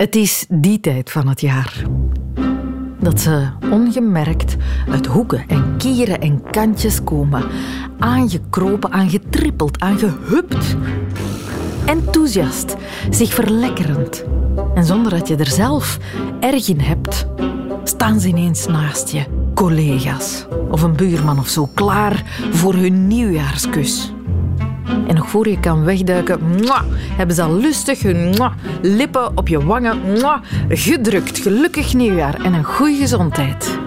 Het is die tijd van het jaar. Dat ze ongemerkt uit hoeken en kieren en kantjes komen. Aangekropen, aangetrippeld, aangehupt. Enthousiast, zich verlekkerend. En zonder dat je er zelf erg in hebt, staan ze ineens naast je. Collega's of een buurman of zo, klaar voor hun nieuwjaarskus. En nog voor je kan wegduiken, hebben ze al lustig hun lippen op je wangen gedrukt. Gelukkig nieuwjaar en een goede gezondheid.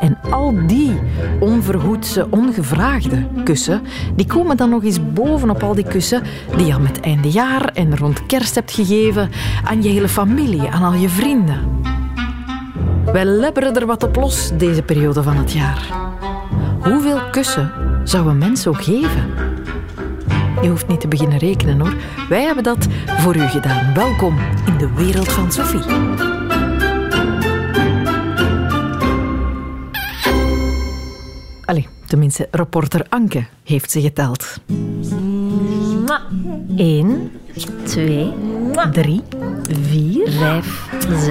En al die onverhoedse, ongevraagde kussen, die komen dan nog eens bovenop al die kussen die je al met eindejaar en rond kerst hebt gegeven aan je hele familie, aan al je vrienden. Wij lebberen er wat op los deze periode van het jaar. Hoeveel kussen zou een mens zo geven? Je hoeft niet te beginnen rekenen hoor. Wij hebben dat voor u gedaan. Welkom in de wereld van Sophie. Allee, tenminste, reporter Anke heeft ze geteld. 1, 2, 3, 4, 5,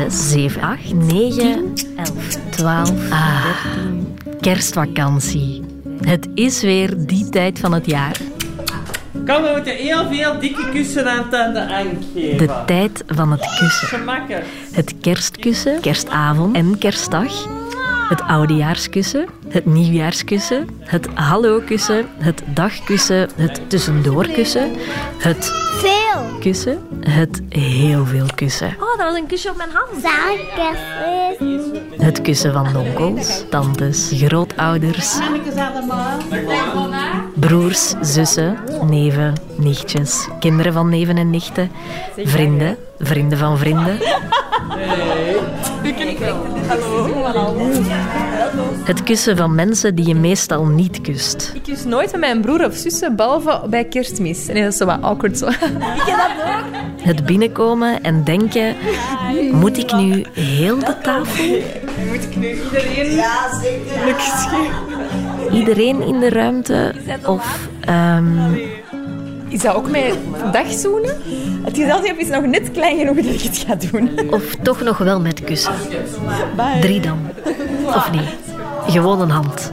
6, 7, 8, 9, 11, 12, 13. Kerstvakantie. Het is weer die tijd van het jaar. Kom, we moeten heel veel dikke kussen aan tante Ank geven. De tijd van het kussen. Gemakkelijk. Het kerstkussen, kerstavond en kerstdag. Het oudejaarskussen, het nieuwjaarskussen, het hallo-kussen, het dagkussen, het tussendoorkussen, het Veel. kussen, het heel veel kussen. Oh, dat was een kusje op mijn hand. Zakenvis. Het kussen van onkels, tantes, grootouders, broers, zussen, neven, nichtjes, kinderen van neven en nichten, vrienden, vrienden van vrienden. Het kussen van mensen die je meestal niet kust. Ik kus nooit met mijn broer of zussen, behalve bij kerstmis. Nee, dat is zo wat awkward zo. Het binnenkomen en denken, moet ik nu heel de tafel? Iedereen in de ruimte? Of ehm, Is dat ook met dagzoenen? Het gezelschap is nog net klein genoeg dat ik het ga doen. Of toch nog wel met kussen? Drie dan. Of nee, gewoon een hand.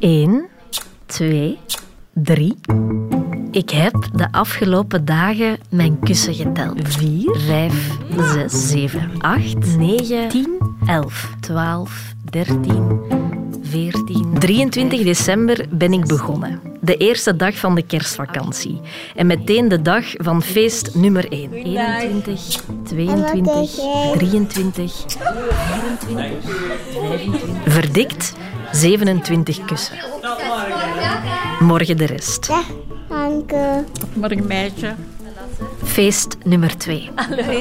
Eén, twee, drie. Ik heb de afgelopen dagen mijn kussen geteld. Vier, vijf, zes, zeven, acht, negen, tien, elf, twaalf, dertien, 14. 23 december ben ik begonnen. De eerste dag van de kerstvakantie. En meteen de dag van feest nummer 1. 21, 22, 23, 24, 25. Verdikt 27 kussen. Morgen de rest. Dank u. Morgen meisje. Feest nummer 2.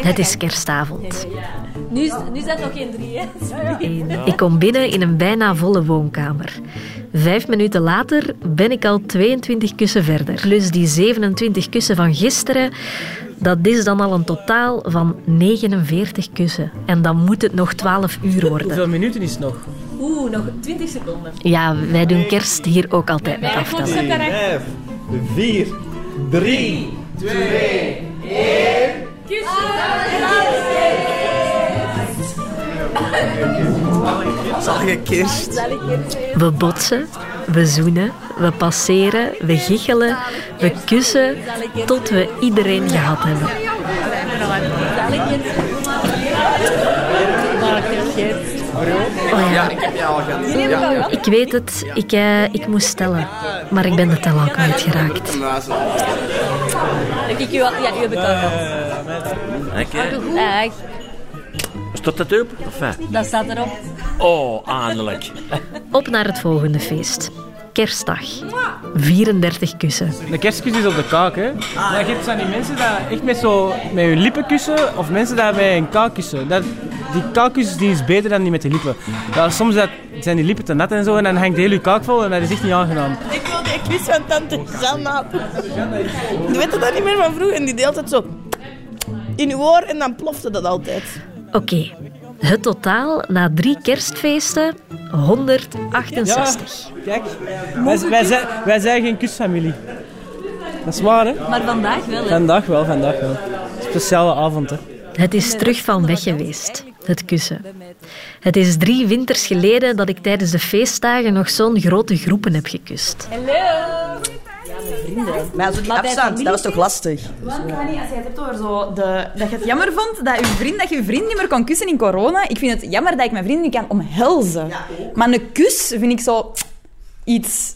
Het is kerstavond. Nu is, nu is dat nog geen drie, hè? Ik kom binnen in een bijna volle woonkamer. Vijf minuten later ben ik al 22 kussen verder. Plus die 27 kussen van gisteren. Dat is dan al een totaal van 49 kussen. En dan moet het nog 12 uur worden. Hoeveel minuten is het nog? Oeh, nog 20 seconden. Ja, wij doen kerst hier ook altijd met aftellen. Vijf, vier, drie, Zalige kerst. We botsen, we zoenen, we passeren, we giechelen, we kussen tot we iedereen gehad hebben. Oh ja, Ik heb jou al gehad. ik weet het, ik, eh, ik moest tellen, maar ik ben de tel al kwijtgeraakt. Heb ik u al... Ja, u heb ik al gehad. Dag. Staat dat open? Enfin. Dat staat erop. Oh, eindelijk. Op naar het volgende feest. Kerstdag. 34 kussen. De kerstkus is op de kaak, hè. Maar je hebt van die mensen dat echt met, zo, met hun lippen kussen, of mensen dat met een kaak kussen. Dat, die kaakkus die is beter dan die met de lippen. Ja, soms dat, zijn die lippen te nat en zo, en dan hangt de hele kaak vol en dat is echt niet aangenaam. Ik wilde de quiz van tante Janna. Je weet dat niet meer van vroeger? En die deelt het zo in uw oor en dan plofte dat altijd. Oké, het totaal na drie kerstfeesten 168. Kijk, wij, wij, zijn, wij zijn geen kusfamilie. Dat is waar, hè? Maar vandaag wel, hè? Vandaag wel, vandaag wel. Speciale avond, hè. Het is terug van weg geweest, het kussen. Het is drie winters geleden dat ik tijdens de feestdagen nog zo'n grote groepen heb gekust. Maar zo die afstand, dat was toch lastig? Als je het hebt over zo de, dat je het jammer vond dat je vriend, dat je je vriend niet meer kon kussen in corona. Ik vind het jammer dat ik mijn vriend niet kan omhelzen. maar een kus vind ik zo iets...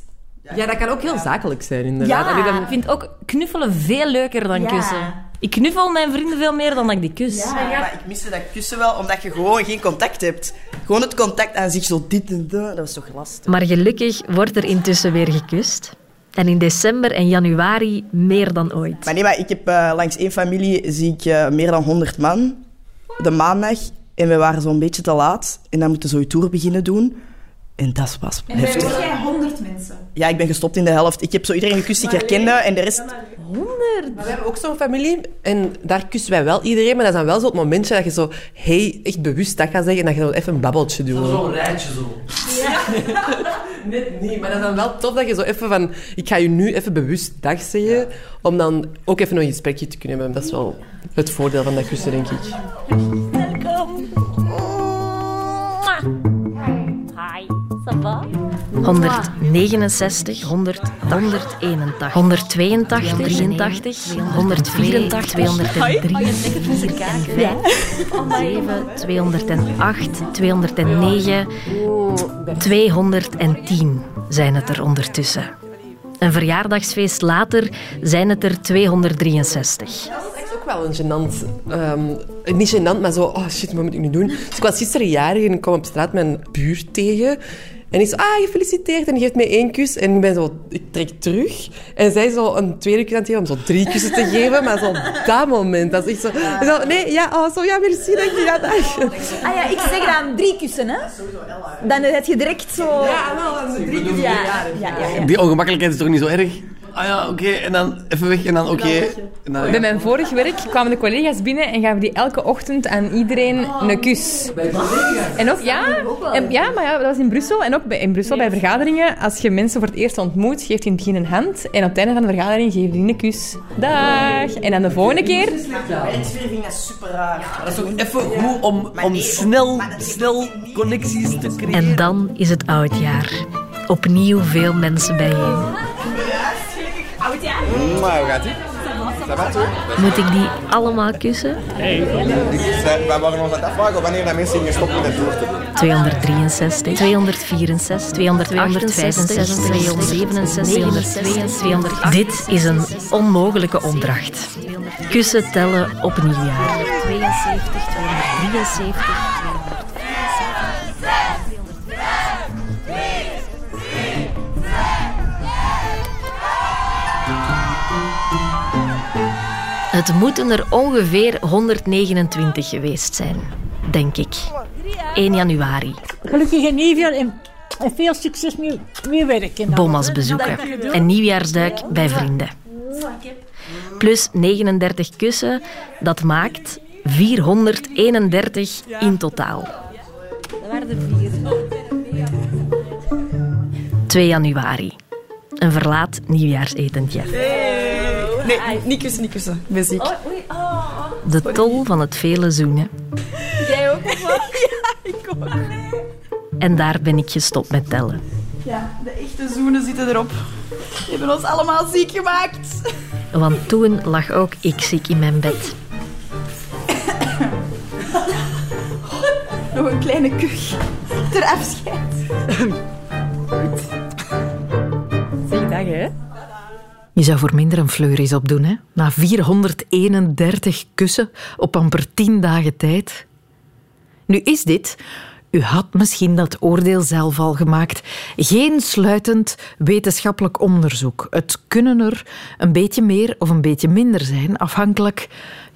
Ja, dat kan ook heel zakelijk zijn, inderdaad. Ja. Allee, dan- Ik vind ook knuffelen veel leuker dan Ja. kussen. Ik knuffel mijn vrienden veel meer dan dat ik die kus. Ja, maar ik miste dat kussen wel, omdat je gewoon geen contact hebt. Gewoon het contact aan zich zo dit en dat, dat was toch lastig. Maar gelukkig wordt er intussen weer gekust. En in december en januari meer dan ooit. Maar nee, maar ik heb eh, langs één familie zie ik eh, meer dan 100 man. De maandag. En we waren zo'n beetje te laat. En dan moeten ze je tour beginnen doen. En dat was heftig. jij 100 mensen? Ja, ik ben gestopt in de helft. Ik heb zo iedereen gekust die ik herkende. En de rest... Maar we hebben ook zo'n familie en daar kussen wij wel iedereen, maar dat is dan wel zo het momentje dat je zo hey, echt bewust dat gaat zeggen en dat je dan even een babbeltje doet. Zo'n rijtje zo. Net niet, maar dat is dan wel tof dat je zo even van ik ga je nu even bewust dag zeggen, om dan ook even nog een gesprekje te kunnen hebben. Dat is wel het voordeel van dat kussen, denk ik. Hi, ça va? 169, 100, 181, 182, 83, 184, 203, 7, 208, 209, 210 zijn het er ondertussen. Een verjaardagsfeest later zijn het er 263. Dat wel een gênant... ehm, niet gênant, maar zo... Oh shit, wat moet ik nu doen? Dus ik was gisteren jarig en ik kwam op straat mijn buurt tegen. En ik zo, ah, gefeliciteerd. En die geeft mij één kus. En ik ben zo... Ik trek terug. En zij zo een tweede kus aan het geven om zo drie kussen te geven. Maar zo dat moment, dat is echt zo... zo nee, ja, oh, zo, ja, merci, dank je, ja, dag. Ah ja, ik zeg dan drie kussen, hè? Dan heb je direct zo... Ja, wel, dan drie kussen. Ja, ja, ja. ja. Die ongemakkelijkheid is toch niet zo erg? Ah ja, oké, en dan even weg en dan oké. Bij mijn vorig werk kwamen de collega's binnen en gaven die elke ochtend aan iedereen een kus. En ook, ja, en, ja, maar ja, dat was in Brussel. En ook bij, in Brussel bij vergaderingen, als je mensen voor het eerst ontmoet, geeft hij in het begin een hand. En op het einde van de vergadering geeft hij een kus. Dag. En dan de volgende keer... Ik dat super raar. Dat is toch even goed om, om snel, snel connecties te creëren. En dan is het oudjaar. Opnieuw veel mensen bijeen. Maar hoe gaat ie? Moet ik die allemaal kussen? Wij waren ons aan het afvragen wanneer dat mensen hier stoppen met tour te doen. 263, 264, 265, 267, 267, 200. Dit is een onmogelijke opdracht. Kussen tellen op nieuwjaar. 272, 273, Het moeten er ongeveer 129 geweest zijn, denk ik. 1 januari. Gelukkig nieuwjaar en, veel succes met, met werken. Bommas bezoeken en nieuwjaarsduik bij vrienden. Plus 39 kussen, dat maakt 431 in totaal. Dat waren er vier. 2 januari. Een verlaat nieuwjaarsetentje. Nee, niet kussen, niet kussen. Ik ben ziek. De tol van het vele zoenen. Jij ook, wat? ik ook. En daar ben ik gestopt met tellen. Ja, de echte zoenen zitten erop. Die hebben ons allemaal ziek gemaakt. Want toen lag ook ik ziek in mijn bed. Nog een kleine kuch ter afscheid. Zeg dag, hè? Je zou voor minder een fleuris opdoen, hè? Na 431 kussen op amper 10 dagen tijd. Nu is dit, u had misschien dat oordeel zelf al gemaakt, geen sluitend wetenschappelijk onderzoek. Het kunnen er een beetje meer of een beetje minder zijn, afhankelijk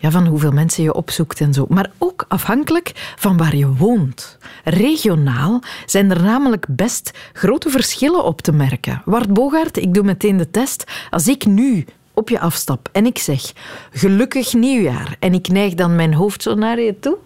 ja, van hoeveel mensen je opzoekt en zo. Maar ook afhankelijk van waar je woont. Regionaal zijn er namelijk best grote verschillen op te merken. Wart Bogaert, ik doe meteen de test. Als ik nu op je afstap en ik zeg gelukkig nieuwjaar en ik neig dan mijn hoofd zo naar je toe,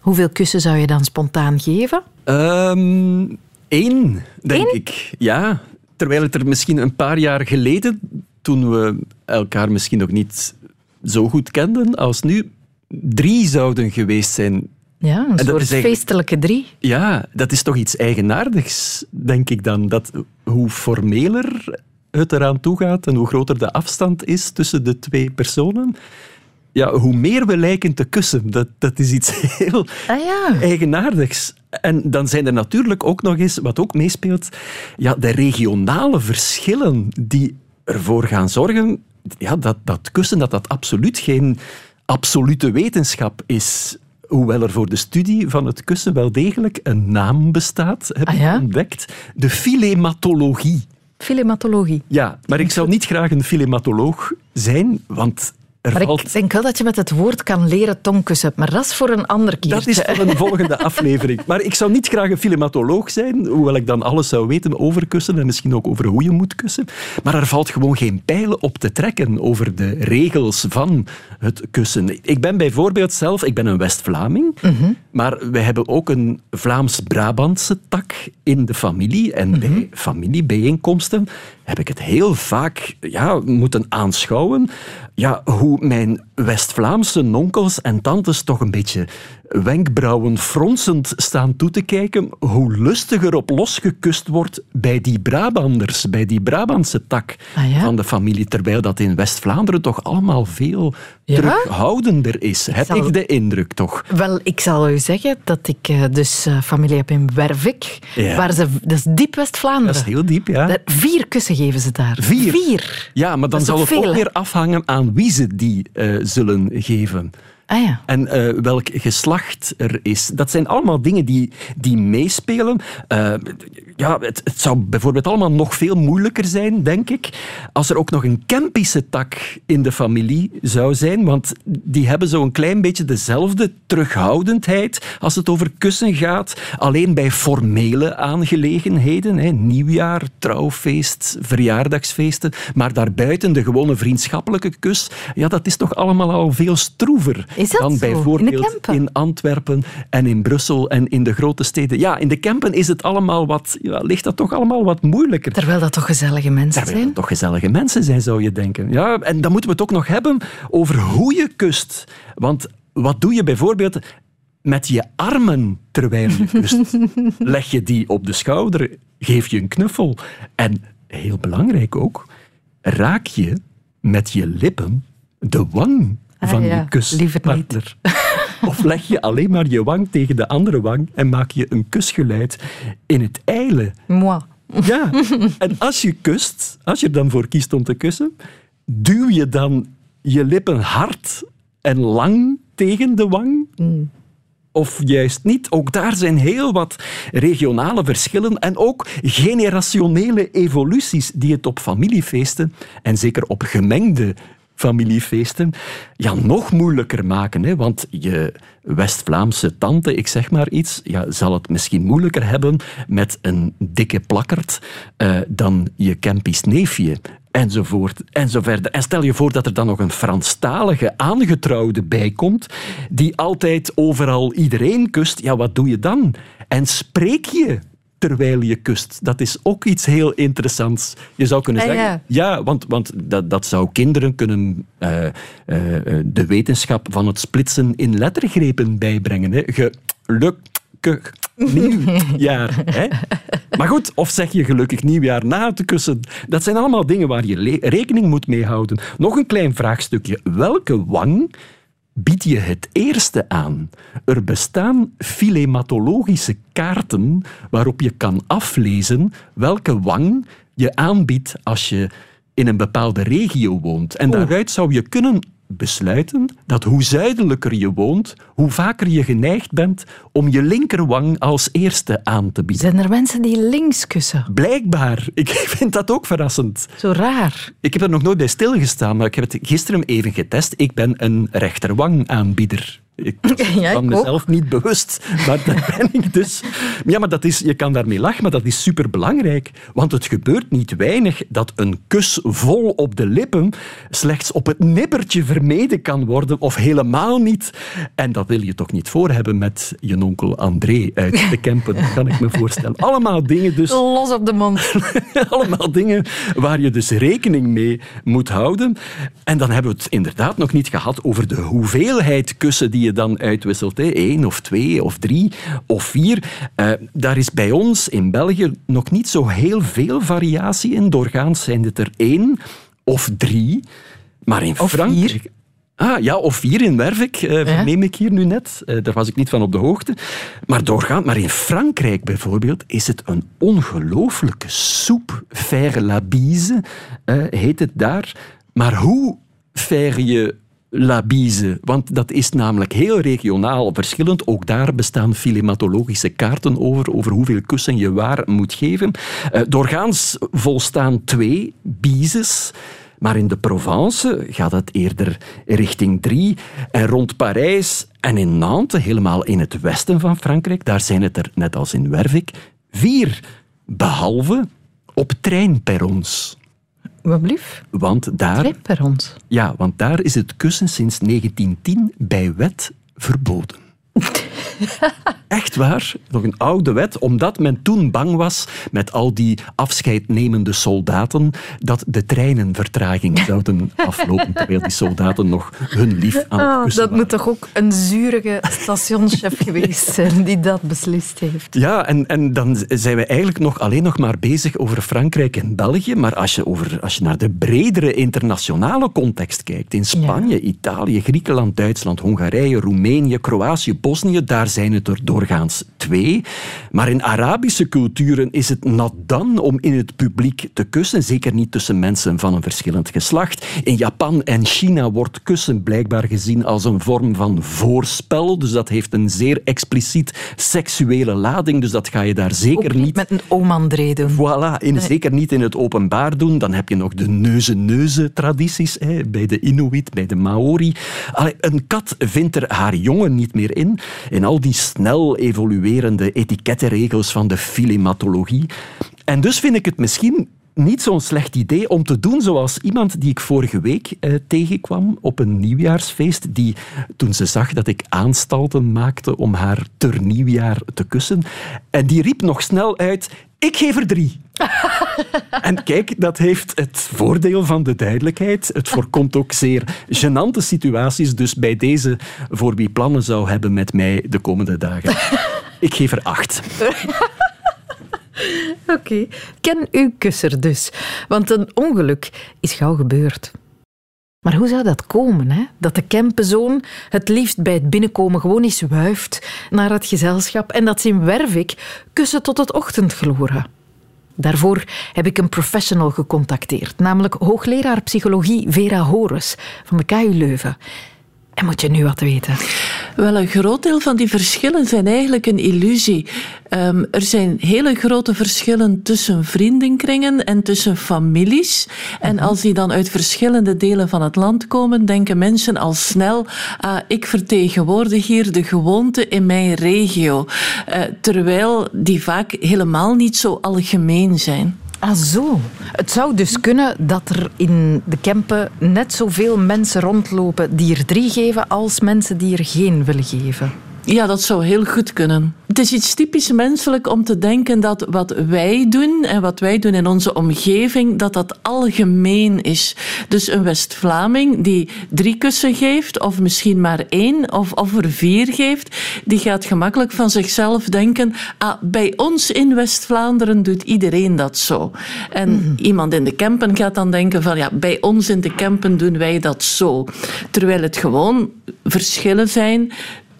Hoeveel kussen zou je dan spontaan geven? Ehm Eén, denk ik. Ja, terwijl het er misschien een paar jaar geleden, toen we elkaar misschien nog niet zo goed kenden als nu, drie zouden geweest zijn. Ja, een soort feestelijke drie. Ja, dat is toch iets eigenaardigs, denk ik dan. Dat hoe formeler het eraan toe gaat en hoe groter de afstand is tussen de twee personen, ja, hoe meer we lijken te kussen. Dat, dat is iets heel Ah ja. eigenaardigs. En dan zijn er natuurlijk ook nog eens, wat ook meespeelt, ja, de regionale verschillen die ervoor gaan zorgen ja, dat, dat kussen dat dat absoluut geen absolute wetenschap is. Hoewel er voor de studie van het kussen wel degelijk een naam bestaat, heb Ah ik ontdekt. De filematologie. Filematologie. Ja, maar ik zou niet graag een filematoloog zijn, want er Maar valt... ik denk wel dat je met het woord kan leren tongkussen. Maar dat is voor een ander keer. Dat is voor een volgende aflevering. Maar ik zou niet graag een filematoloog zijn, hoewel ik dan alles zou weten over kussen en misschien ook over hoe je moet kussen. Maar er valt gewoon geen pijlen op te trekken over de regels van het kussen. Ik ben bijvoorbeeld zelf, ik ben een West-Vlaming, maar we hebben ook een Vlaams-Brabantse tak in de familie. En bij familiebijeenkomsten heb ik het heel vaak ja, moeten aanschouwen ja, hoe mijn West-Vlaamse onkels en tantes toch een beetje wenkbrauwen fronsend staan toe te kijken hoe lustig er op losgekust wordt bij die Brabanders, bij die Brabantse tak Ah ja? van de familie, terwijl dat in West-Vlaanderen toch allemaal veel Ja? terughoudender is. Heb zal- ik de indruk toch? Wel, ik zal u zeggen dat ik eh, dus eh, familie heb in Wervik. Ja. Waar ze, dat is diep West-Vlaanderen. Dat is heel diep, ja. Daar- Vier kussen geven ze daar. Vier? Vier. Ja, maar dan zal het ook veel, weer afhangen aan wie ze die eh, zullen geven. Ah ja. En eh, welk geslacht er is. Dat zijn allemaal dingen die, die meespelen. Eh, ja, het, het zou bijvoorbeeld allemaal nog veel moeilijker zijn, denk ik, als er ook nog een Kempische tak in de familie zou zijn. Want die hebben zo'n klein beetje dezelfde terughoudendheid als het over kussen gaat. Alleen bij formele aangelegenheden. Hè, nieuwjaar, trouwfeest, verjaardagsfeesten. Maar daarbuiten de gewone vriendschappelijke kus, ja, dat is toch allemaal al veel stroever dan? In bijvoorbeeld Kempen? in Antwerpen en in Brussel en in de grote steden. Ja, in de Kempen is het allemaal wat, ja, ligt dat toch allemaal wat moeilijker. Terwijl dat toch gezellige mensen Terwijl zijn. het toch gezellige mensen zijn, zou je denken. Ja, en dan moeten we het ook nog hebben over hoe je kust. Want wat doe je bijvoorbeeld met je armen terwijl je kust? Leg je die op de schouder, geef je een knuffel. En heel belangrijk ook, raak je met je lippen de wang Ah, van ja, je kuspartner. Of leg je alleen maar je wang tegen de andere wang en maak je een kusgeluid in het ijle. Moi. Ja, en als je kust, als je er dan voor kiest om te kussen, duw je dan je lippen hard en lang tegen de wang? Of juist niet? Ook daar zijn heel wat regionale verschillen en ook generationele evoluties die het op familiefeesten en zeker op gemengde familiefeesten ja, nog moeilijker maken. Hè? Want je West-Vlaamse tante, ik zeg maar iets, ja, zal het misschien moeilijker hebben met een dikke plakkert eh, dan je Kempisch neefje. Enzovoort, en zo verder. En stel je voor dat er dan nog een Franstalige aangetrouwde bij komt, die altijd overal iedereen kust. Ja, wat doe je dan? En spreek je terwijl je kust. Dat is ook iets heel interessants. Je zou kunnen Ah, zeggen... ja. Ja, want, want dat, dat zou kinderen kunnen eh, eh, eh, de wetenschap van het splitsen in lettergrepen bijbrengen. Hè. Gelukkig nieuwjaar. Hè. Maar goed, of zeg je gelukkig nieuwjaar na het kussen. Dat zijn allemaal dingen waar je rekening moet mee houden. Nog een klein vraagstukje. Welke wang bied je het eerste aan. Er bestaan filematologische kaarten waarop je kan aflezen welke wang je aanbiedt als je in een bepaalde regio woont. En daaruit zou je kunnen besluiten dat hoe zuidelijker je woont, hoe vaker je geneigd bent om je linkerwang als eerste aan te bieden. Zijn er mensen die links kussen? Blijkbaar. Ik vind dat ook verrassend. Zo raar. Ik heb er nog nooit bij stilgestaan, maar ik heb het gisteren even getest. Ik ben een rechterwangaanbieder. Ik van mezelf niet bewust, maar dat ben ik dus. Ja, maar dat is, je kan daarmee lachen, maar dat is superbelangrijk. Want het gebeurt niet weinig dat een kus vol op de lippen slechts op het nippertje vermeden kan worden, of helemaal niet. En dat wil je toch niet voor hebben met je onkel André uit de Kempen, kan ik me voorstellen. Allemaal dingen dus... Los op de mond. allemaal dingen waar je dus rekening mee moet houden. En dan hebben we het inderdaad nog niet gehad over de hoeveelheid kussen die je dan uitwisselt. Hè. Eén of twee of drie of vier. Uh, daar is bij ons in België nog niet zo heel veel variatie in. Doorgaans zijn het er één of drie. Maar in of Frankrijk... Vier. Ah, ja, of vier in Wervik, Ja. neem ik hier nu net. Uh, daar was ik niet van op de hoogte. Maar doorgaand, maar in Frankrijk bijvoorbeeld, is het een ongelooflijke soep. Faire la bise uh, heet het daar. Maar hoe faire je la bise? Want dat is namelijk heel regionaal verschillend. Ook daar bestaan filematologische kaarten over, over hoeveel kussen je waar moet geven. Uh, doorgaans volstaan twee bises. Maar in de Provence gaat het eerder richting drie. En rond Parijs en in Nantes, helemaal in het westen van Frankrijk, daar zijn het er, net als in Wervik, vier. Behalve op treinperrons. Wat blief? Want daar... Treinperrons? Ja, want daar is het kussen sinds 1910 bij wet verboden. Echt waar, nog een oude wet, omdat men toen bang was met al die afscheidnemende soldaten dat de treinen vertraging zouden aflopen, terwijl die soldaten nog hun lief aan het Oh, dat moet toch ook een zurige stationschef geweest zijn die dat beslist heeft. Ja, en, en dan zijn we eigenlijk nog alleen nog maar bezig over Frankrijk en België. Maar als je, over, als je naar de bredere internationale context kijkt, in Spanje, Italië, Griekenland, Duitsland, Hongarije, Roemenië, Kroatië, Bosnië, daar zijn het er doorgaans twee. Maar in Arabische culturen is het not done om in het publiek te kussen, zeker niet tussen mensen van een verschillend geslacht. In Japan en China wordt kussen blijkbaar gezien als een vorm van voorspel, dus dat heeft een zeer expliciet seksuele lading, dus dat ga je daar zeker Ook niet niet met een oom André doen. Voilà, in, Nee. zeker niet in het openbaar doen. Dan heb je nog de neuzen-neuzen-tradities bij de Inuit, bij de Maori. Allee, een kat vindt er haar jongen niet meer in. In al die snel evoluerende etikettenregels van de filematologie. En dus vind ik het misschien niet zo'n slecht idee om te doen zoals iemand die ik vorige week eh, tegenkwam op een nieuwjaarsfeest, die toen ze zag dat ik aanstalten maakte om haar ter nieuwjaar te kussen, en die riep nog snel uit, ik geef er drie. En kijk, dat heeft het voordeel van de duidelijkheid. Het voorkomt ook zeer gênante situaties. Dus bij deze, voor wie plannen zou hebben met mij de komende dagen. Ik geef er acht. Oké. Ken uw kusser dus. Want een ongeluk is gauw gebeurd. Maar hoe zou dat komen, hè? Dat de Kempenzoon het liefst bij het binnenkomen gewoon eens wuift naar het gezelschap en dat ze in Wervik kussen tot het ochtendgloren. Daarvoor heb ik een professional gecontacteerd, namelijk hoogleraar psychologie Vera Horus van de KU Leuven. En moet je nu wat weten? Wel, een groot deel van die verschillen zijn eigenlijk een illusie. Um, er zijn hele grote verschillen tussen vriendenkringen en tussen families. En als die dan uit verschillende delen van het land komen, denken mensen al snel: ah, ik vertegenwoordig hier de gewoonte in mijn regio. Uh, terwijl die vaak helemaal niet zo algemeen zijn. Ah, zo. Het zou dus kunnen dat er in de Kempen net zoveel mensen rondlopen die er drie geven als mensen die er geen willen geven. Ja, dat zou heel goed kunnen. Het is iets typisch menselijk om te denken dat wat wij doen en wat wij doen in onze omgeving, dat dat algemeen is. Dus een West-Vlaming die drie kussen geeft, of misschien maar één, of, of er vier geeft, die gaat gemakkelijk van zichzelf denken, ah, bij ons in West-Vlaanderen doet iedereen dat zo. En mm. iemand in de Kempen gaat dan denken van, ja, bij ons in de Kempen doen wij dat zo. Terwijl het gewoon verschillen zijn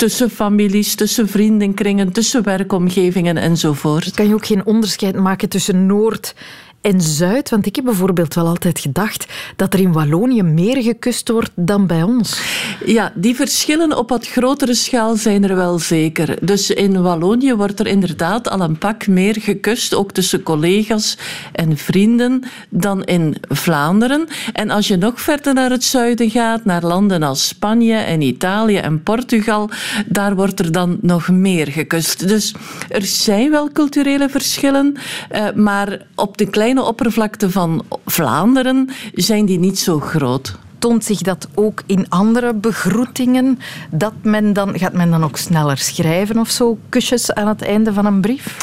tussen families, tussen vriendenkringen, tussen werkomgevingen enzovoort. Kan je ook geen onderscheid maken tussen Noord- en Zuid? Want ik heb bijvoorbeeld wel altijd gedacht dat er in Wallonië meer gekust wordt dan bij ons. Ja, die verschillen op wat grotere schaal zijn er wel zeker. Dus in Wallonië wordt er inderdaad al een pak meer gekust, ook tussen collega's en vrienden, dan in Vlaanderen. En als je nog verder naar het zuiden gaat, naar landen als Spanje en Italië en Portugal, daar wordt er dan nog meer gekust. Dus er zijn wel culturele verschillen, eh, maar op de kleine oppervlakte van Vlaanderen zijn die niet zo groot. Toont zich dat ook in andere begroetingen? Dat men dan, gaat men dan ook sneller schrijven of zo? Kusjes aan het einde van een brief?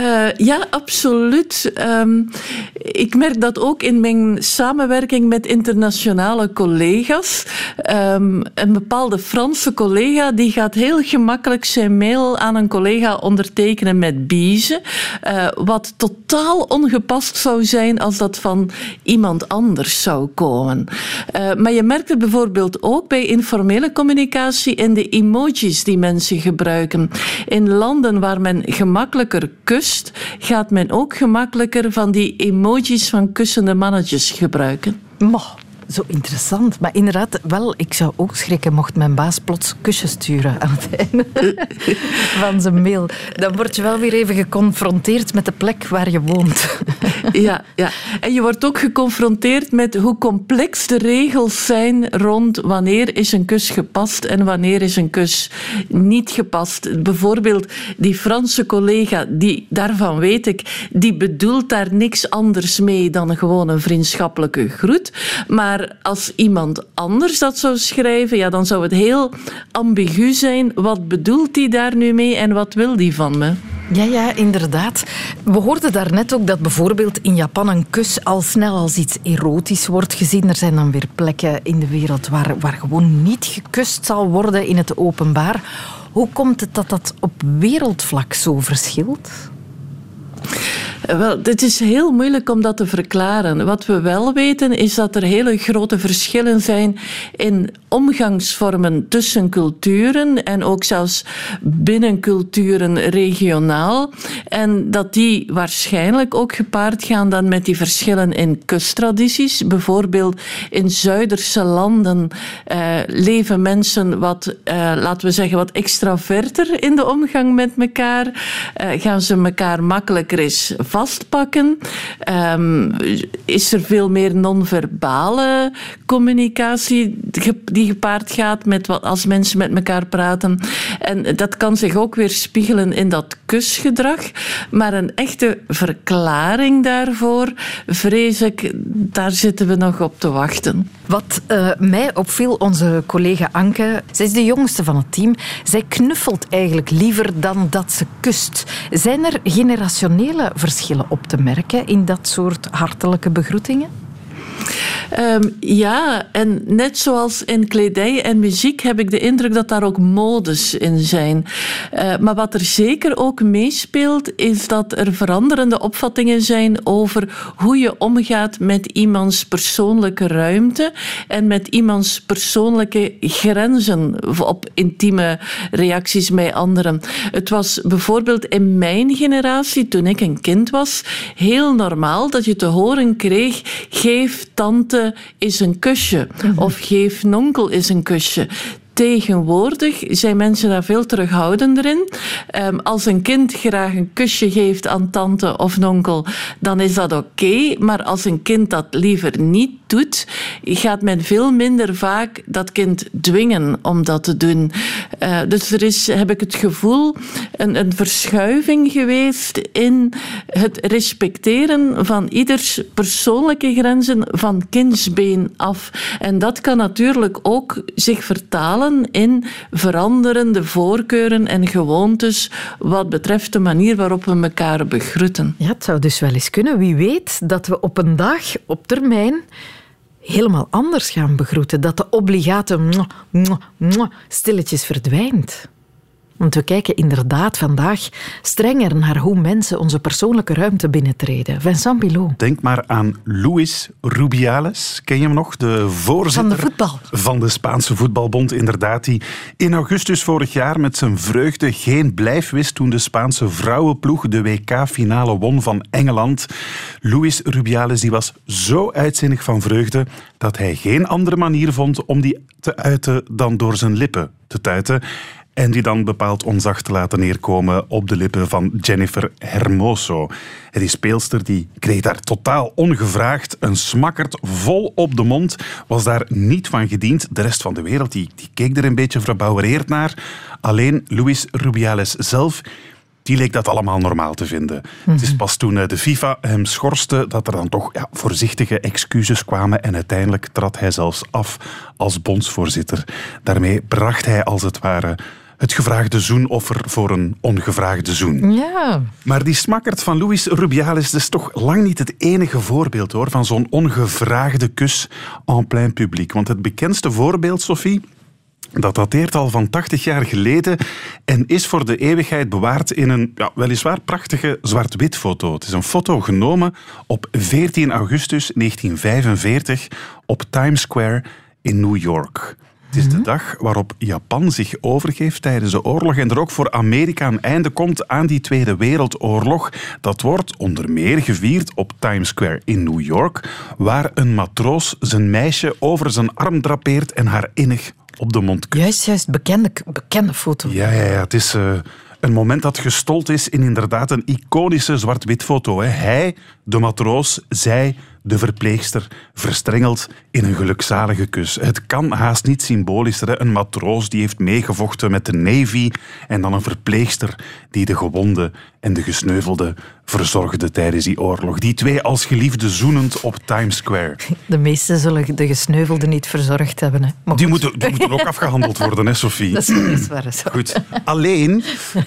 Uh, ja, absoluut. Um, ik merk dat ook in mijn samenwerking met internationale collega's. Um, een bepaalde Franse collega die gaat heel gemakkelijk zijn mail aan een collega ondertekenen met bise. Uh, wat totaal ongepast zou zijn als dat van iemand anders zou komen. Uh, maar je merkt het bijvoorbeeld ook bij informele communicatie in de emojis die mensen gebruiken. In landen waar men gemakkelijker kust, gaat men ook gemakkelijker van die emojis van kussende mannetjes gebruiken. Moh. Zo interessant. Maar inderdaad, wel, ik zou ook schrikken mocht mijn baas plots kusjes sturen aan het einde van zijn mail. Dan word je wel weer even geconfronteerd met de plek waar je woont. Ja, ja. En je wordt ook geconfronteerd met hoe complex de regels zijn rond wanneer is een kus gepast en wanneer is een kus niet gepast. Bijvoorbeeld die Franse collega, die, daarvan weet ik, die bedoelt daar niks anders mee dan gewoon een vriendschappelijke groet. Maar maar als iemand anders dat zou schrijven, ja, dan zou het heel ambigu zijn. Wat bedoelt hij daar nu mee en wat wil die van me? Ja, ja, inderdaad. We hoorden daarnet ook dat bijvoorbeeld in Japan een kus al snel als iets erotisch wordt gezien. Er zijn dan weer plekken in de wereld waar, waar gewoon niet gekust zal worden in het openbaar. Hoe komt het dat dat op wereldvlak zo verschilt? Wel, het is heel moeilijk om dat te verklaren. Wat we wel weten is dat er hele grote verschillen zijn in omgangsvormen tussen culturen en ook zelfs binnen culturen regionaal. En dat die waarschijnlijk ook gepaard gaan dan met die verschillen in kusttradities. Bijvoorbeeld in Zuiderse landen eh, leven mensen wat, eh, laten we zeggen, wat extraverter in de omgang met elkaar. Uh, gaan ze elkaar makkelijker eens vastpakken? Um, is er veel meer non-verbale communicatie gepaard gaat met wat als mensen met elkaar praten? En dat kan zich ook weer spiegelen in dat kusgedrag. Maar een echte verklaring daarvoor, vrees ik, daar zitten we nog op te wachten. Wat uh, mij opviel, onze collega Anke, zij is de jongste van het team. Zij knuffelt eigenlijk liever dan dat ze kust. Zijn er generationele verschillen op te merken in dat soort hartelijke begroetingen? Um, ja, en net zoals in kledij en muziek heb ik de indruk dat daar ook modes in zijn. Uh, maar wat er zeker ook meespeelt, is dat er veranderende opvattingen zijn over hoe je omgaat met iemands persoonlijke ruimte en met iemands persoonlijke grenzen op intieme reacties met anderen. Het was bijvoorbeeld in mijn generatie, toen ik een kind was, heel normaal dat je te horen kreeg: geef tante is een kusje. Of geef nonkel is een kusje. Tegenwoordig zijn mensen daar veel terughoudender in. Um, als een kind graag een kusje geeft aan tante of nonkel, dan is dat oké. maar als een kind dat liever niet doet, gaat men veel minder vaak dat kind dwingen om dat te doen. Uh, dus er is, heb ik het gevoel, een, een verschuiving geweest in het respecteren van ieders persoonlijke grenzen van kindsbeen af. En dat kan natuurlijk ook zich vertalen in veranderende voorkeuren en gewoontes wat betreft de manier waarop we elkaar begroeten. Ja, het zou dus wel eens kunnen. Wie weet dat we op een dag, op termijn, helemaal anders gaan begroeten. Dat de obligate stilletjes verdwijnt. Want we kijken inderdaad vandaag strenger naar hoe mensen onze persoonlijke ruimte binnentreden. Vincent Pilot. Denk maar aan Luis Rubiales. Ken je hem nog? De voorzitter Van de voetbal. van de Spaanse voetbalbond, inderdaad. Die in augustus vorig jaar met zijn vreugde geen blijf wist toen de Spaanse vrouwenploeg de WK-finale won van Engeland. Luis Rubiales die was zo uitzinnig van vreugde dat hij geen andere manier vond om die te uiten dan door zijn lippen te tuiten. En die dan bepaald onzacht te laten neerkomen op de lippen van Jennifer Hermoso. En Die speelster die kreeg daar totaal ongevraagd een smakkerd vol op de mond. Was daar niet van gediend. De rest van de wereld die, die keek er een beetje verbouwereerd naar. Alleen Luis Rubiales zelf die leek dat allemaal normaal te vinden. Het is pas toen eh, de FIFA hem schorste dat er dan toch ja, voorzichtige excuses kwamen en uiteindelijk trad hij zelfs af als bondsvoorzitter. Daarmee bracht hij als het ware het gevraagde zoenoffer voor een ongevraagde zoen. Ja. Maar die smakkert van Luis Rubiales is toch lang niet het enige voorbeeld hoor, van zo'n ongevraagde kus en plein publiek. Want het bekendste voorbeeld, Sophie, dat dateert al van 80 jaar geleden en is voor de eeuwigheid bewaard in een ja, weliswaar prachtige zwart-wit foto. Het is een foto genomen op 14 augustus 1945 op Times Square in New York. Het is de dag waarop Japan zich overgeeft tijdens de oorlog en er ook voor Amerika een einde komt aan die Tweede Wereldoorlog. Dat wordt onder meer gevierd op Times Square in New York, waar een matroos zijn meisje over zijn arm drapeert en haar innig op de mond kust. Juist, juist. Bekende, bekende foto. Ja, ja, ja. Het is eh, een moment dat gestold is in inderdaad een iconische zwart-wit foto. Hè. Hij, de matroos, zij, de verpleegster, verstrengeld in een gelukzalige kus. Het kan haast niet symbolischer. Een matroos die heeft meegevochten met de Navy en dan een verpleegster die de gewonde en de gesneuvelde verzorgde tijdens die oorlog. Die twee als geliefde zoenend op Times Square. De meesten zullen de gesneuvelden niet verzorgd hebben. Hè. Maar Die goed. moeten, die moeten ook afgehandeld worden, hè, Sophie? Dat is, waar. Zo. Goed. Alleen,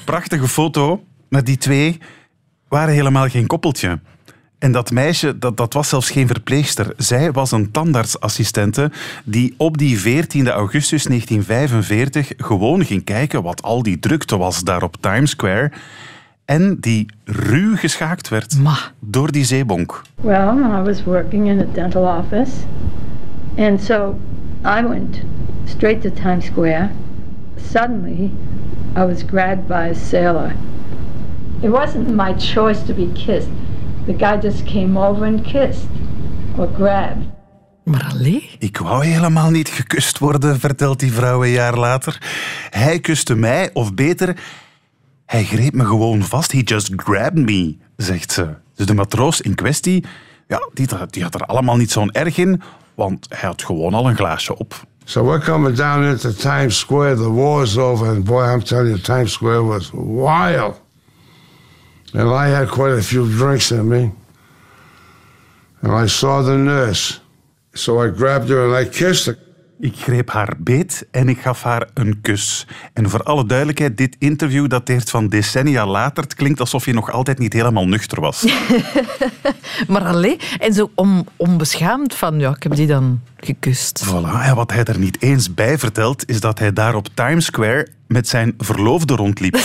prachtige foto met die twee waren helemaal geen koppeltje. En dat meisje, dat, dat was zelfs geen verpleegster. Zij was een tandartsassistente die op die 14 augustus 1945 gewoon ging kijken wat al die drukte was daar op Times Square. En die ruw geschaakt werd door die zeebonk. Well, I was working in a dental office, and so I went straight to Times Square. Suddenly, I was grabbed by a sailor. It wasn't my choice to be kissed. The guy just came over and kissed or grabbed. Maar allee? Ik wou helemaal niet gekust worden, vertelt die vrouw een jaar later. Hij kuste mij, of beter, hij greep me gewoon vast. He just grabbed me, zegt ze. Dus de matroos in kwestie, ja, die, die had er allemaal niet zo'n erg in, want hij had gewoon al een glaasje op. So we're coming down into Times Square. The war's over, and boy, I'm telling you, Times Square was wild. And I had quite a few drinks in me. And I saw the nurse. So I grabbed her and I kissed her. Ik greep haar beet en ik gaf haar een kus. En voor alle duidelijkheid, dit interview dateert van decennia later. Het klinkt alsof je nog altijd niet helemaal nuchter was. Maar allee, en zo on, onbeschaamd van, ja, ik heb die dan gekust. Voilà. En wat hij er niet eens bij vertelt, is dat hij daar op Times Square met zijn verloofde rondliep.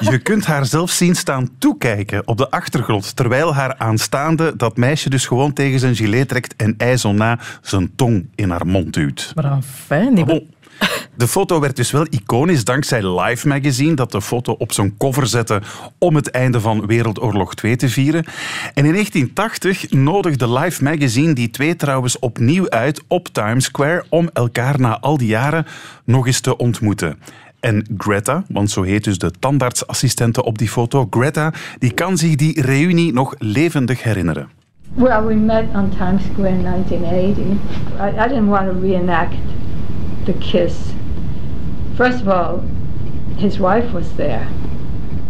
Je kunt haar zelf zien staan toekijken op de achtergrond, terwijl haar aanstaande dat meisje dus gewoon tegen zijn gilet trekt en zo na zijn tong in haar mond duwt. Maar enfin, die... Bon. De foto werd dus wel iconisch dankzij Life Magazine, dat de foto op zijn cover zette om het einde van Wereldoorlog 2 te vieren. En in 1980 nodigde Life Magazine die twee trouwens opnieuw uit op Times Square om elkaar na al die jaren nog eens te ontmoeten. En Greta, want zo heet dus de tandartsassistente op die foto, Greta, die kan zich die reunie nog levendig herinneren. Well, we met on Times Square in 1980. I, I didn't want to reenact the kiss. First of all, his wife was there.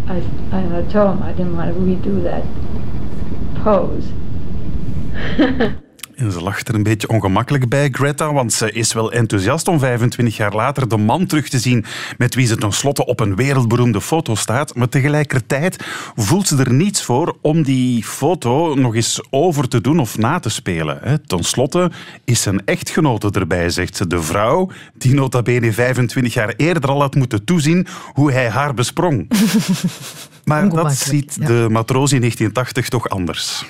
I, I told him I didn't want to redo that pose. En ze lacht er een beetje ongemakkelijk bij, Greta, want ze is wel enthousiast om 25 jaar later de man terug te zien met wie ze tenslotte op een wereldberoemde foto staat. Maar tegelijkertijd voelt ze er niets voor om die foto nog eens over te doen of na te spelen. hè. Ten slotte is zijn echtgenote erbij, zegt ze. De vrouw die nota bene 25 jaar eerder al had moeten toezien hoe hij haar besprong. Maar dat ziet de matroos in 1980 toch anders.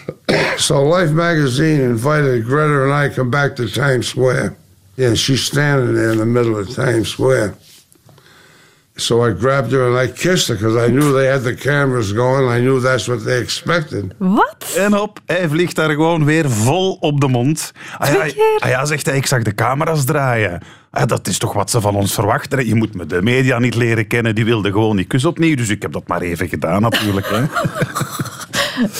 So Life magazine invited Greta and I come back to Times Square. Yeah, she's standing there in the middle of Times Square. So I grabbed her and I kissed her because I knew they had the cameras going. I knew that's what they expected. Wat? En op, hij vliegt daar gewoon weer vol op de mond. Ah ja, ah ja, zegt hij, ik zag de camera's draaien. Ah, dat is toch wat ze van ons verwachten. Je moet me de media niet leren kennen, die wilden gewoon die kus opnieuw. Dus ik heb dat maar even gedaan natuurlijk. Hè.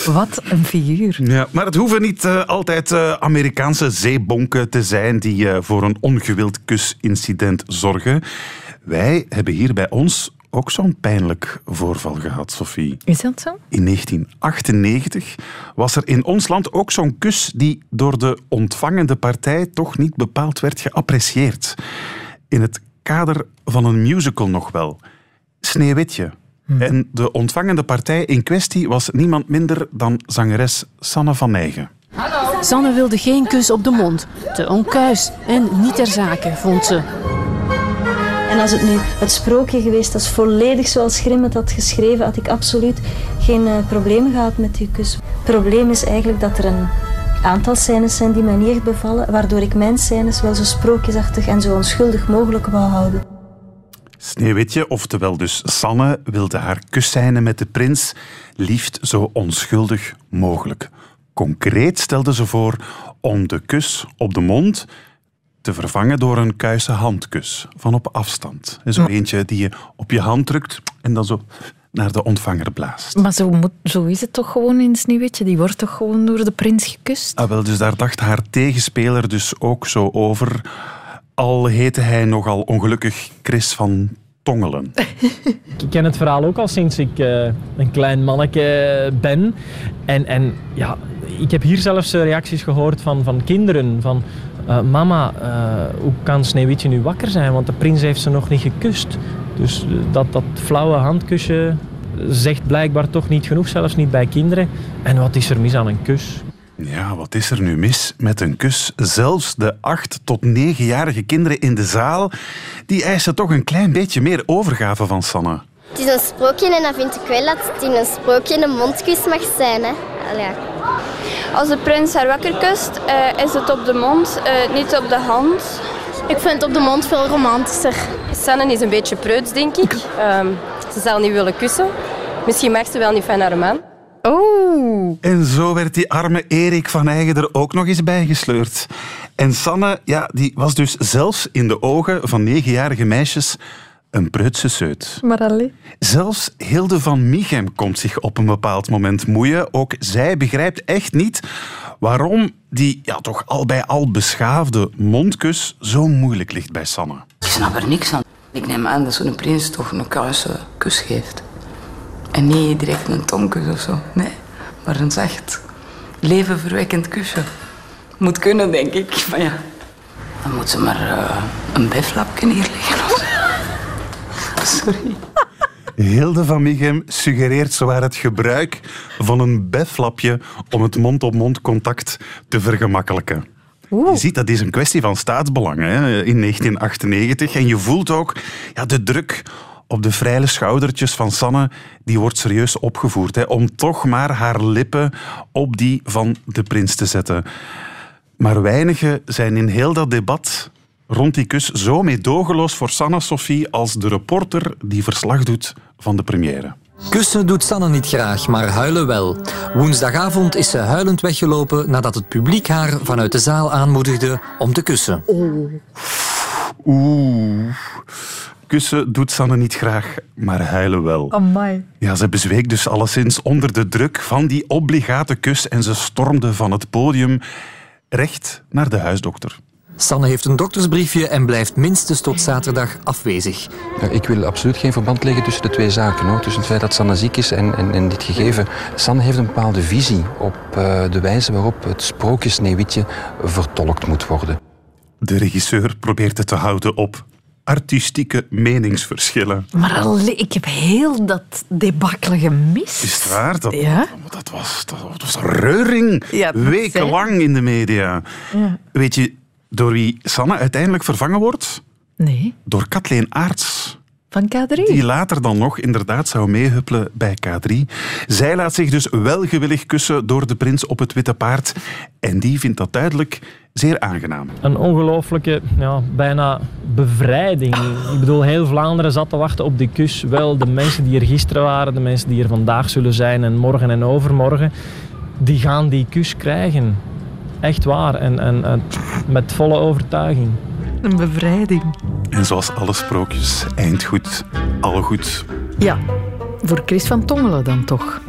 Wat een figuur. Ja, maar het hoeven niet eh, altijd eh, Amerikaanse zeebonken te zijn die eh, voor een ongewild kusincident zorgen. Wij hebben hier bij ons ook zo'n pijnlijk voorval gehad, Sophie. Is dat zo? In 1998 was er in ons land ook zo'n kus die door de ontvangende partij toch niet bepaald werd geapprecieerd. In het kader van een musical nog wel. Sneeuwwitje. En de ontvangende partij in kwestie was niemand minder dan zangeres Sanne van Nijgen. Sanne wilde geen kus op de mond. Te onkuis en niet ter zake, vond ze. En als het nu het sprookje geweest was, volledig zoals Grimm het had geschreven, had ik absoluut geen eh, problemen gehad met die kus. Het probleem is eigenlijk dat er een aantal scènes zijn die mij niet echt bevallen, waardoor ik mijn scènes wel zo sprookjesachtig en zo onschuldig mogelijk wou houden. Sneeuwwitje, oftewel dus Sanne, wilde haar kusscène met de prins liefst zo onschuldig mogelijk. Concreet stelde ze voor om de kus op de mond te vervangen door een kuise handkus van op afstand. Zo eentje die je op je hand drukt en dan zo naar de ontvanger blaast. Maar zo, moet, zo is het toch gewoon in Sneeuwwitje? Die wordt toch gewoon door de prins gekust? Ah, wel, dus daar dacht haar tegenspeler dus ook zo over. Al heette hij nogal ongelukkig Chris van Tongelen. Ik ken het verhaal ook al sinds ik eh, een klein manneke ben. En, en ja, ik heb hier zelfs eh, reacties gehoord van, van kinderen. Van, eh, mama, eh, hoe kan Sneeuwwitje nu wakker zijn? Want de prins heeft ze nog niet gekust. Dus eh, dat, dat flauwe handkusje zegt blijkbaar toch niet genoeg, zelfs niet bij kinderen. En wat is er mis aan een kus? Ja, wat is er nu mis met een kus? Zelfs de acht tot negenjarige kinderen in de zaal, die eisen toch een klein beetje meer overgave van Sanne. Het is een sprookje en dan vind ik wel dat het in een sprookje een mondkus mag zijn. Hè. Als de prins haar wakker kust, eh, is het op de mond, eh, niet op de hand. Ik vind het op de mond veel romantischer. Sanne is een beetje preuts, denk ik. Ehm, ze zal niet willen kussen. Misschien mag ze wel niet van haar man. Oh. En zo werd die arme Erik van Eigen er ook nog eens bijgesleurd. En Sanne, ja, die was dus zelfs in de ogen van negenjarige meisjes een preutse seut. Maar alleen. Zelfs Hilde van Michem komt zich op een bepaald moment moeien. Ook zij begrijpt echt niet waarom die ja, toch al bij al beschaafde mondkus zo moeilijk ligt bij Sanne. Ik snap er niks aan. Ik neem aan dat zo'n prins toch een kuise kus geeft. En niet direct een tongkus of zo. Nee, maar een zacht, levenverwekkend kusje. Moet kunnen, denk ik. Maar ja, dan moet ze maar eh, een beflapje neerleggen. Sorry. Hilde van Michem suggereert zowaar het gebruik van een beflapje om het mond-op-mond contact te vergemakkelijken. Je ziet, dat is een kwestie van staatsbelang hè, in 1998. En je voelt ook ja, de druk op de vrije schoudertjes van Sanne, die wordt serieus opgevoerd. Hè, om toch maar haar lippen op die van de prins te zetten. Maar weinigen zijn in heel dat debat rond die kus zo meedogenloos voor Sanne Sophie als de reporter die verslag doet van de première. Kussen doet Sanne niet graag, maar huilen wel. Woensdagavond is ze huilend weggelopen nadat het publiek haar vanuit de zaal aanmoedigde om te kussen. Oeh. Kussen doet Sanne niet graag, maar huilen wel. Amai. Ja, ze bezweek dus alleszins onder de druk van die obligate kus en ze stormde van het podium recht naar de huisdokter. Sanne heeft een doktersbriefje en blijft minstens tot zaterdag afwezig. Ik wil absoluut geen verband leggen tussen de twee zaken. Hoor. Tussen het feit dat Sanne ziek is en, en, en dit gegeven. Sanne heeft een bepaalde visie op uh, de wijze waarop het sprookje Sneeuwwitje vertolkt moet worden. De regisseur probeert het te houden op artistieke meningsverschillen. Maar ik heb heel dat debakkelen gemist. Is het waar? Dat, ja? dat, was, dat, was een reuring. Ja, wekenlang in de media. Ja. Weet je door wie Sanne uiteindelijk vervangen wordt? Nee. Door Kathleen Aarts. Van K3? Die later dan nog inderdaad zou meehuppelen bij K3. Zij laat zich dus welgewillig kussen door de prins op het witte paard. En die vindt dat duidelijk zeer aangenaam. Een ongelooflijke, ja, bijna bevrijding. Ik bedoel, heel Vlaanderen zat te wachten op die kus. Wel, de mensen die er gisteren waren, de mensen die er vandaag zullen zijn en morgen en overmorgen, die gaan die kus krijgen. Echt waar. En, en, en met volle overtuiging. Een bevrijding. En zoals alle sprookjes, eind goed, alle goed. Ja, voor Chris van Tongelen dan toch.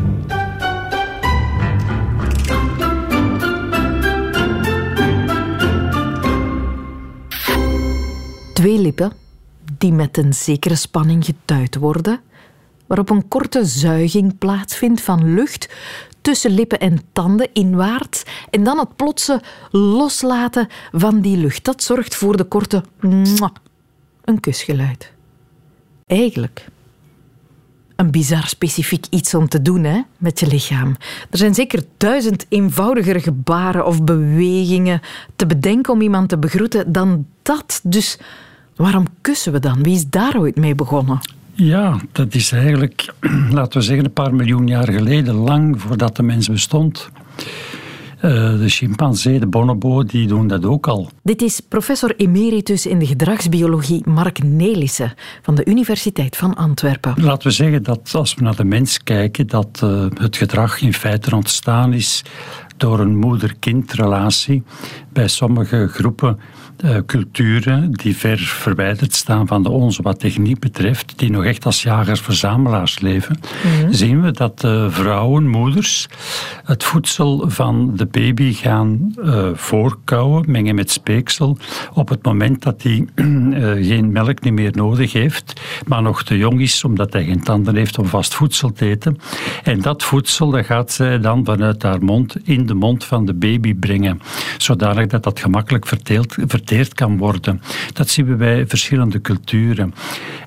Twee lippen die met een zekere spanning getuid worden, waarop een korte zuiging plaatsvindt van lucht tussen lippen en tanden inwaarts en dan het plotse loslaten van die lucht. Dat zorgt voor de korte een kusgeluid. Eigenlijk een bizar specifiek iets om te doen hè, met je lichaam. Er zijn zeker duizend eenvoudigere gebaren of bewegingen te bedenken om iemand te begroeten dan dat. Dus waarom kussen we dan? Wie is daar ooit mee begonnen? Ja, dat is eigenlijk, laten we zeggen, een paar miljoen jaar geleden, lang voordat de mens bestond. Uh, de chimpansee, de bonobo, die doen dat ook al. Dit is professor emeritus in de gedragsbiologie Mark Nelissen van de Universiteit van Antwerpen. Laten we zeggen dat als we naar de mens kijken, dat uh, het gedrag in feite ontstaan is door een moeder-kindrelatie. Bij sommige groepen uh, culturen die ver verwijderd staan van de onze wat techniek betreft, die nog echt als jagers-verzamelaars leven, mm. zien we dat uh, vrouwen, moeders, het voedsel van de baby gaan uh, voorkouwen, mengen met speeksel, op het moment dat hij geen melk niet meer nodig heeft, maar nog te jong is omdat hij geen tanden heeft om vast voedsel te eten. En dat voedsel dat gaat zij dan vanuit haar mond in de mond van de baby brengen, zodanig dat dat gemakkelijk verteeld, kan worden. Dat zien we bij verschillende culturen.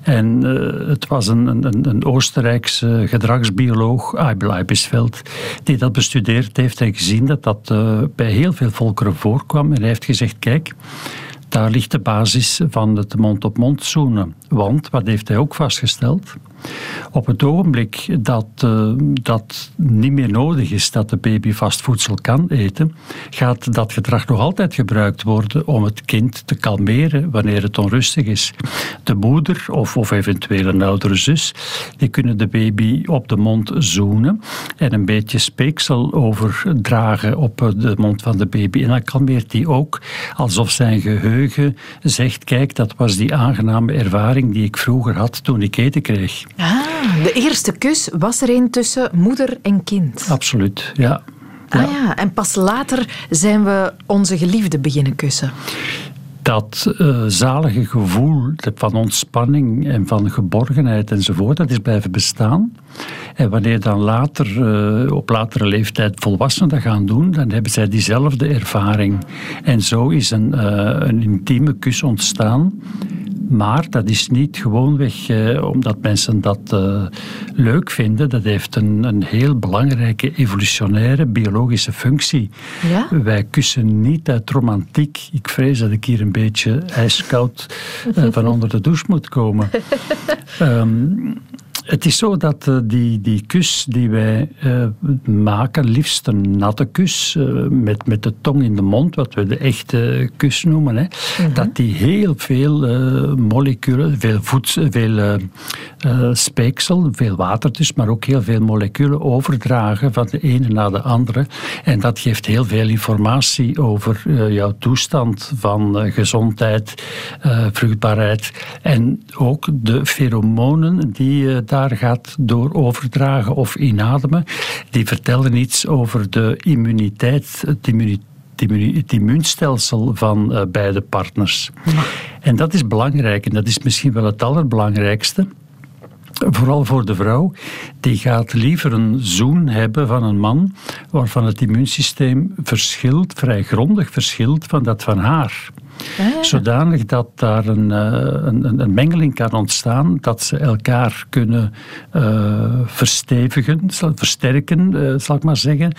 En uh, het was een, een, een Oostenrijkse gedragsbioloog, Abel Eibesveld, die dat bestudeerd heeft en gezien dat dat uh, bij heel veel volkeren voorkwam. En hij heeft gezegd, kijk, daar ligt de basis van het mond-op-mond zoenen. Want, wat heeft hij ook vastgesteld? Op het ogenblik dat uh, dat niet meer nodig is dat de baby vast voedsel kan eten, gaat dat gedrag nog altijd gebruikt worden om het kind te kalmeren wanneer het onrustig is. De moeder of, of eventueel een oudere zus, die kunnen de baby op de mond zoenen en een beetje speeksel overdragen op de mond van de baby. En dan kalmeert die ook alsof zijn geheugen zegt, kijk, dat was die aangename ervaring die ik vroeger had toen ik eten kreeg. Ah, de eerste kus was er een tussen moeder en kind. Absoluut, ja. Ah ja, en pas later zijn we onze geliefde beginnen kussen. Dat uh, zalige gevoel van ontspanning en van geborgenheid enzovoort, dat is blijven bestaan. En wanneer dan later, uh, op latere leeftijd volwassenen dat gaan doen, dan hebben zij diezelfde ervaring. En zo is een, uh, een intieme kus ontstaan maar dat is niet gewoonweg eh, omdat mensen dat uh, leuk vinden. Dat heeft een, een heel belangrijke evolutionaire biologische functie. Ja? Wij kussen niet uit romantiek. Ik vrees dat ik hier een beetje ijskoud uh, van onder de douche moet komen. um, het is zo dat uh, die, die kus die wij uh, maken, liefst een natte kus, uh, met, met de tong in de mond, wat we de echte kus noemen, hè, mm-hmm. dat die heel veel moleculen, veel, voedsel, veel speeksel, veel water dus, maar ook heel veel moleculen overdragen van de ene naar de andere. En dat geeft heel veel informatie over jouw toestand van gezondheid, vruchtbaarheid en ook de feromonen die daar gaat door overdragen of inademen. Die vertellen iets over de immuniteit, het immuniteit het, immu- het immuunstelsel van eh, beide partners. En dat is belangrijk en dat is misschien wel het allerbelangrijkste. Vooral voor de vrouw, die gaat liever een zoen hebben van een man waarvan het immuunsysteem verschilt, vrij grondig verschilt van dat van haar. Zodanig dat daar een, eh, een, een mengeling kan ontstaan, dat ze elkaar kunnen eh, verstevigen, versterken, eh, zal ik maar zeggen,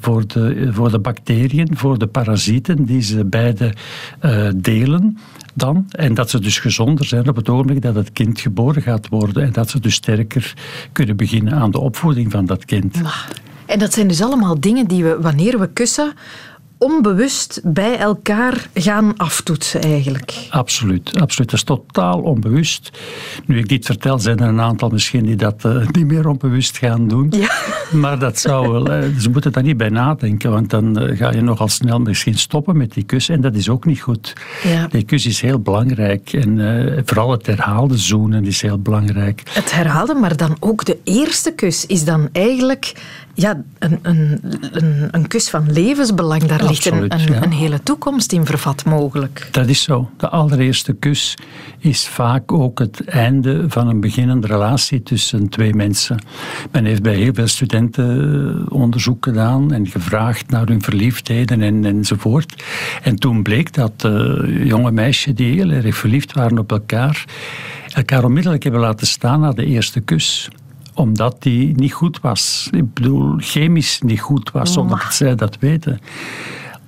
voor, de, voor de bacteriën, voor de parasieten die ze beide delen dan. En dat ze dus gezonder zijn op het ogenblik dat het kind geboren gaat worden. En dat ze dus sterker kunnen beginnen aan de opvoeding van dat kind. En dat zijn dus allemaal dingen die we, wanneer we kussen, onbewust bij elkaar gaan aftoetsen eigenlijk. Absoluut, absoluut. Dat is totaal onbewust. Nu ik dit vertel, zijn er een aantal misschien die dat eh, niet meer onbewust gaan doen. Maar dat zou wel... eh, ze moeten daar niet bij nadenken, want dan eh, ga je nogal snel misschien stoppen met die kus. En dat is ook niet goed. Ja. Die kus is heel belangrijk. En vooral het herhaalde zoenen is heel belangrijk. Het herhaalde, maar dan ook de eerste kus is dan eigenlijk ja, een, een, een, een kus van levensbelang. Daar ligt een, Absoluut, een, ja. een hele toekomst in vervat mogelijk. Dat is zo. De allereerste kus is vaak ook het einde van een beginnende relatie tussen twee mensen. Men heeft bij heel veel studenten eh, onderzoek gedaan en gevraagd naar hun verliefdheden en, enzovoort. En toen bleek dat eh, jonge meisjes die heel erg verliefd waren op elkaar, elkaar onmiddellijk hebben laten staan na de eerste kus omdat die niet goed was. Ik bedoel, chemisch niet goed was, zonder dat zij dat weten.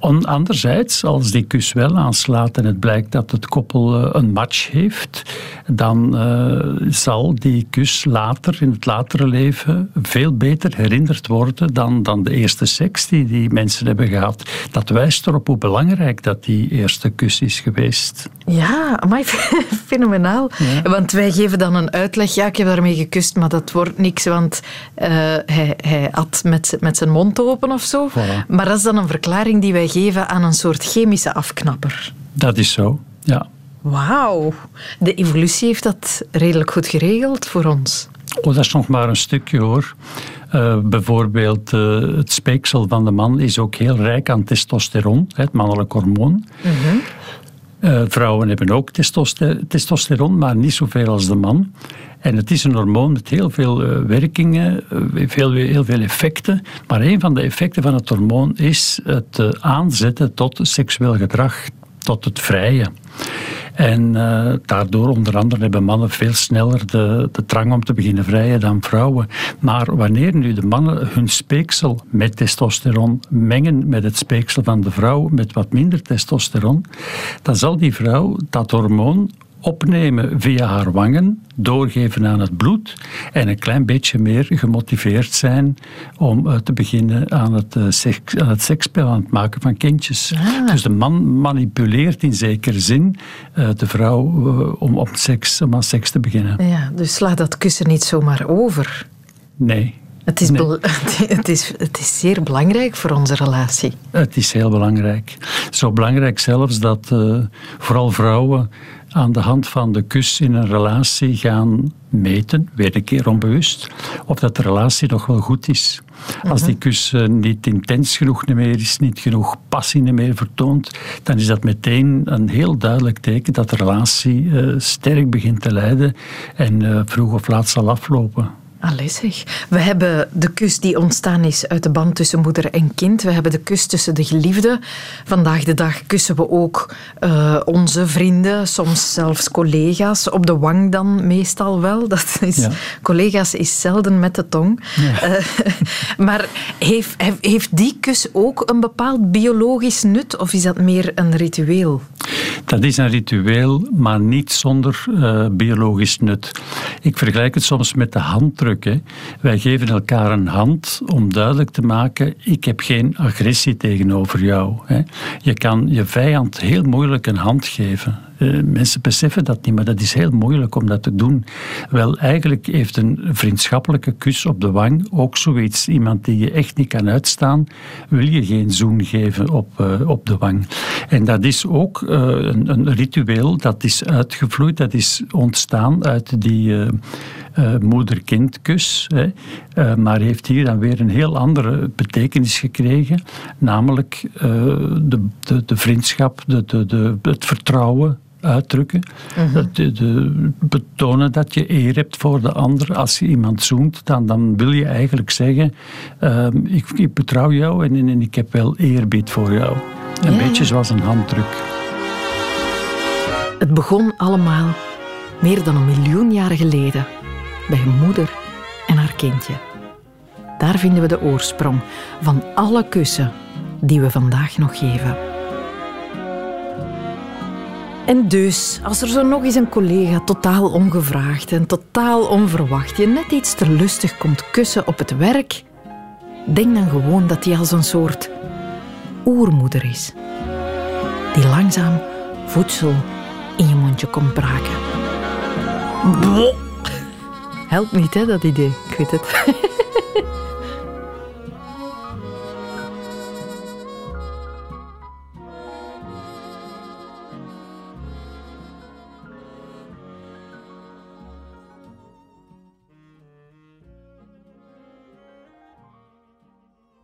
On- Anderzijds, als die kus wel aanslaat en het blijkt dat het koppel eh, een match heeft, dan eh, zal die kus later, in het latere leven, veel beter herinnerd worden dan, dan de eerste seks die die mensen hebben gehad. Dat wijst erop hoe belangrijk dat die eerste kus is geweest. Ja, maar fenomenaal. Want wij geven dan een uitleg. Ja, ik heb daarmee gekust, maar dat wordt niks, want eh, hij, hij at met, met zijn mond open of zo. Voilà. Maar dat is dan een verklaring die wij geven aan een soort chemische afknapper. Dat is zo, ja. Wauw. De evolutie heeft dat redelijk goed geregeld voor ons. Oh, dat is nog maar een stukje hoor. Eh, bijvoorbeeld eh, het speeksel van de man is ook heel rijk aan testosteron, het mannelijk hormoon. Eh, vrouwen hebben ook testoste- testosteron, maar niet zoveel als de man. En het is een hormoon met heel veel eh, werkingen, eh, veel, heel veel effecten. Maar een van de effecten van het hormoon is het aanzetten tot seksueel gedrag, tot het vrije. En eh, daardoor, onder andere, hebben mannen veel sneller de, de drang om te beginnen vrijen dan vrouwen. Maar wanneer nu de mannen hun speeksel met testosteron mengen met het speeksel van de vrouw met wat minder testosteron, dan zal die vrouw dat hormoon opnemen via haar wangen, doorgeven aan het bloed en een klein beetje meer gemotiveerd zijn om eh, te beginnen aan het, eh, seks, aan het seksspel, aan het maken van kindjes. Dus de man manipuleert in zekere zin eh, de vrouw om, om, seks, om aan seks te beginnen. Ja, dus sla dat kussen niet zomaar over. Nee. Het is, het, is, het is zeer belangrijk voor onze relatie. Het is heel belangrijk. Zo belangrijk zelfs dat vooral vrouwen aan de hand van de kus in een relatie gaan meten, weer een keer onbewust, of dat de relatie nog wel goed is. Als die kus eh, niet intens genoeg meer is, niet genoeg passie meer vertoont, dan is dat meteen een heel duidelijk teken dat de relatie eh, sterk begint te lijden en eh, vroeg of laat zal aflopen. Allee zeg. We hebben de kus die ontstaan is uit de band tussen moeder en kind. We hebben de kus tussen de geliefden. Vandaag de dag kussen we ook eh, onze vrienden, soms zelfs collega's. Op de wang dan meestal wel. Dat is, Ja. Collega's is zelden met de tong. Eh, maar heeft, heeft die kus ook een bepaald biologisch nut? Of is dat meer een ritueel? Dat is een ritueel, maar niet zonder eh, biologisch nut. Ik vergelijk het soms met de handdruk. Wij geven elkaar een hand om duidelijk te maken: ik heb geen agressie tegenover jou. Hè. Je kan je vijand heel moeilijk een hand geven. Eh, mensen beseffen dat niet, maar dat is heel moeilijk om dat te doen. Wel, eigenlijk heeft een vriendschappelijke kus op de wang ook zoiets. Iemand die je echt niet kan uitstaan, wil je geen zoen geven op, eh, op de wang. En dat is ook eh, een, een ritueel dat is uitgevloeid, dat is ontstaan uit die, uh, moeder-kindkus. Uh, maar heeft hier dan weer een heel andere betekenis gekregen. Namelijk de, de, de, vriendschap, de, de, de, het vertrouwen uitdrukken. De, de, betonen dat je eer hebt voor de ander. Als je iemand zoent, dan, dan wil je eigenlijk zeggen: ehm, ik, ik, betrouw jou en, en, ik heb wel eerbied voor jou. Een beetje zoals een handdruk. Het begon allemaal meer dan een miljoen jaar geleden bij een moeder en haar kindje. Daar vinden we de oorsprong van alle kussen die we vandaag nog geven. En dus, als er zo nog eens een collega totaal ongevraagd en totaal onverwacht je net iets te lustig komt kussen op het werk, denk dan gewoon dat hij als een soort oermoeder is. Die langzaam voedsel in je mondje komt braken. Helpt niet, hè, dat idee. Ik weet het.